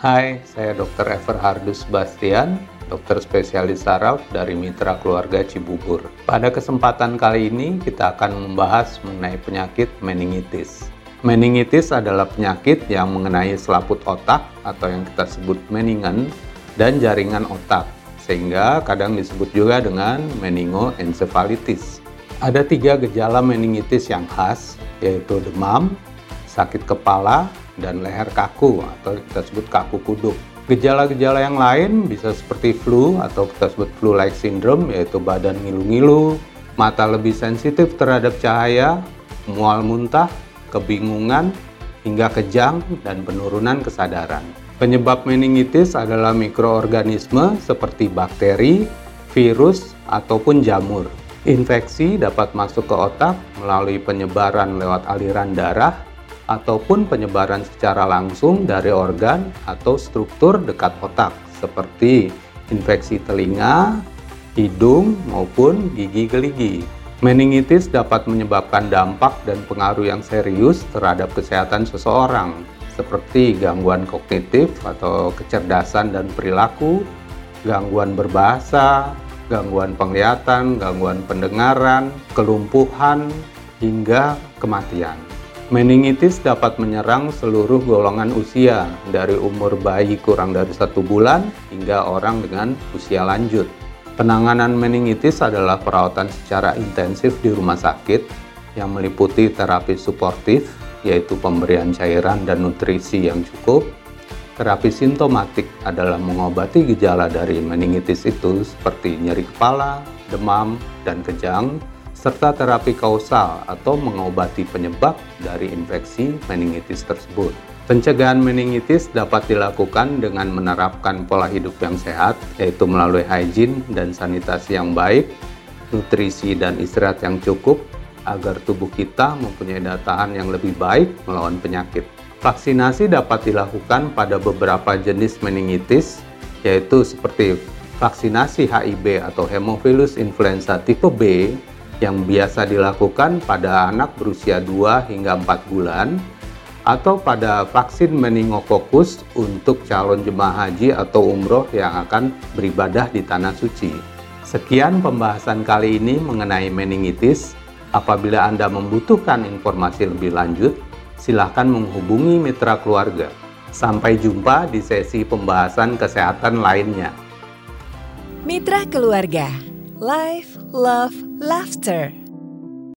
Hai, saya Dr. Everhardus Bastian, dokter spesialis saraf dari Mitra Keluarga Cibubur. Pada kesempatan kali ini kita akan membahas mengenai penyakit meningitis. Meningitis adalah penyakit yang mengenai selaput otak atau yang kita sebut meningen dan jaringan otak, sehingga kadang disebut juga dengan meningoencephalitis. Ada tiga gejala meningitis yang khas, yaitu demam, sakit kepala, dan leher kaku atau kita sebut kaku kuduk. Gejala-gejala yang lain bisa seperti flu atau kita sebut flu-like syndrome yaitu badan ngilu-ngilu, mata lebih sensitif terhadap cahaya, mual muntah, kebingungan, hingga kejang dan penurunan kesadaran. Penyebab meningitis adalah mikroorganisme seperti bakteri, virus, ataupun jamur. Infeksi dapat masuk ke otak melalui penyebaran lewat aliran darah ataupun penyebaran secara langsung dari organ atau struktur dekat otak seperti infeksi telinga, hidung, maupun gigi geligi. Meningitis dapat menyebabkan dampak dan pengaruh yang serius terhadap kesehatan seseorang, seperti gangguan kognitif atau kecerdasan dan perilaku, gangguan berbahasa, gangguan penglihatan, gangguan pendengaran, kelumpuhan, hingga kematian. Meningitis dapat menyerang seluruh golongan usia, dari umur bayi kurang dari satu bulan hingga orang dengan usia lanjut. Penanganan meningitis adalah perawatan secara intensif di rumah sakit yang meliputi terapi suportif, yaitu pemberian cairan dan nutrisi yang cukup. Terapi sintomatik adalah mengobati gejala dari meningitis itu seperti nyeri kepala, demam, dan kejang, serta terapi kausal atau mengobati penyebab dari infeksi meningitis tersebut. Pencegahan meningitis dapat dilakukan dengan menerapkan pola hidup yang sehat, yaitu melalui hygiene dan sanitasi yang baik, nutrisi dan istirahat yang cukup, agar tubuh kita mempunyai daya tahan yang lebih baik melawan penyakit. Vaksinasi dapat dilakukan pada beberapa jenis meningitis, yaitu seperti vaksinasi HIV atau Hemophilus influenza tipe B yang biasa dilakukan pada anak berusia 2 hingga 4 bulan atau pada vaksin meningokokus untuk calon jemaah haji atau umroh yang akan beribadah di Tanah Suci. Sekian pembahasan kali ini mengenai meningitis. Apabila Anda membutuhkan informasi lebih lanjut, silakan menghubungi mitra keluarga. Sampai jumpa di sesi pembahasan kesehatan lainnya. Mitra keluarga, life, love, laughter.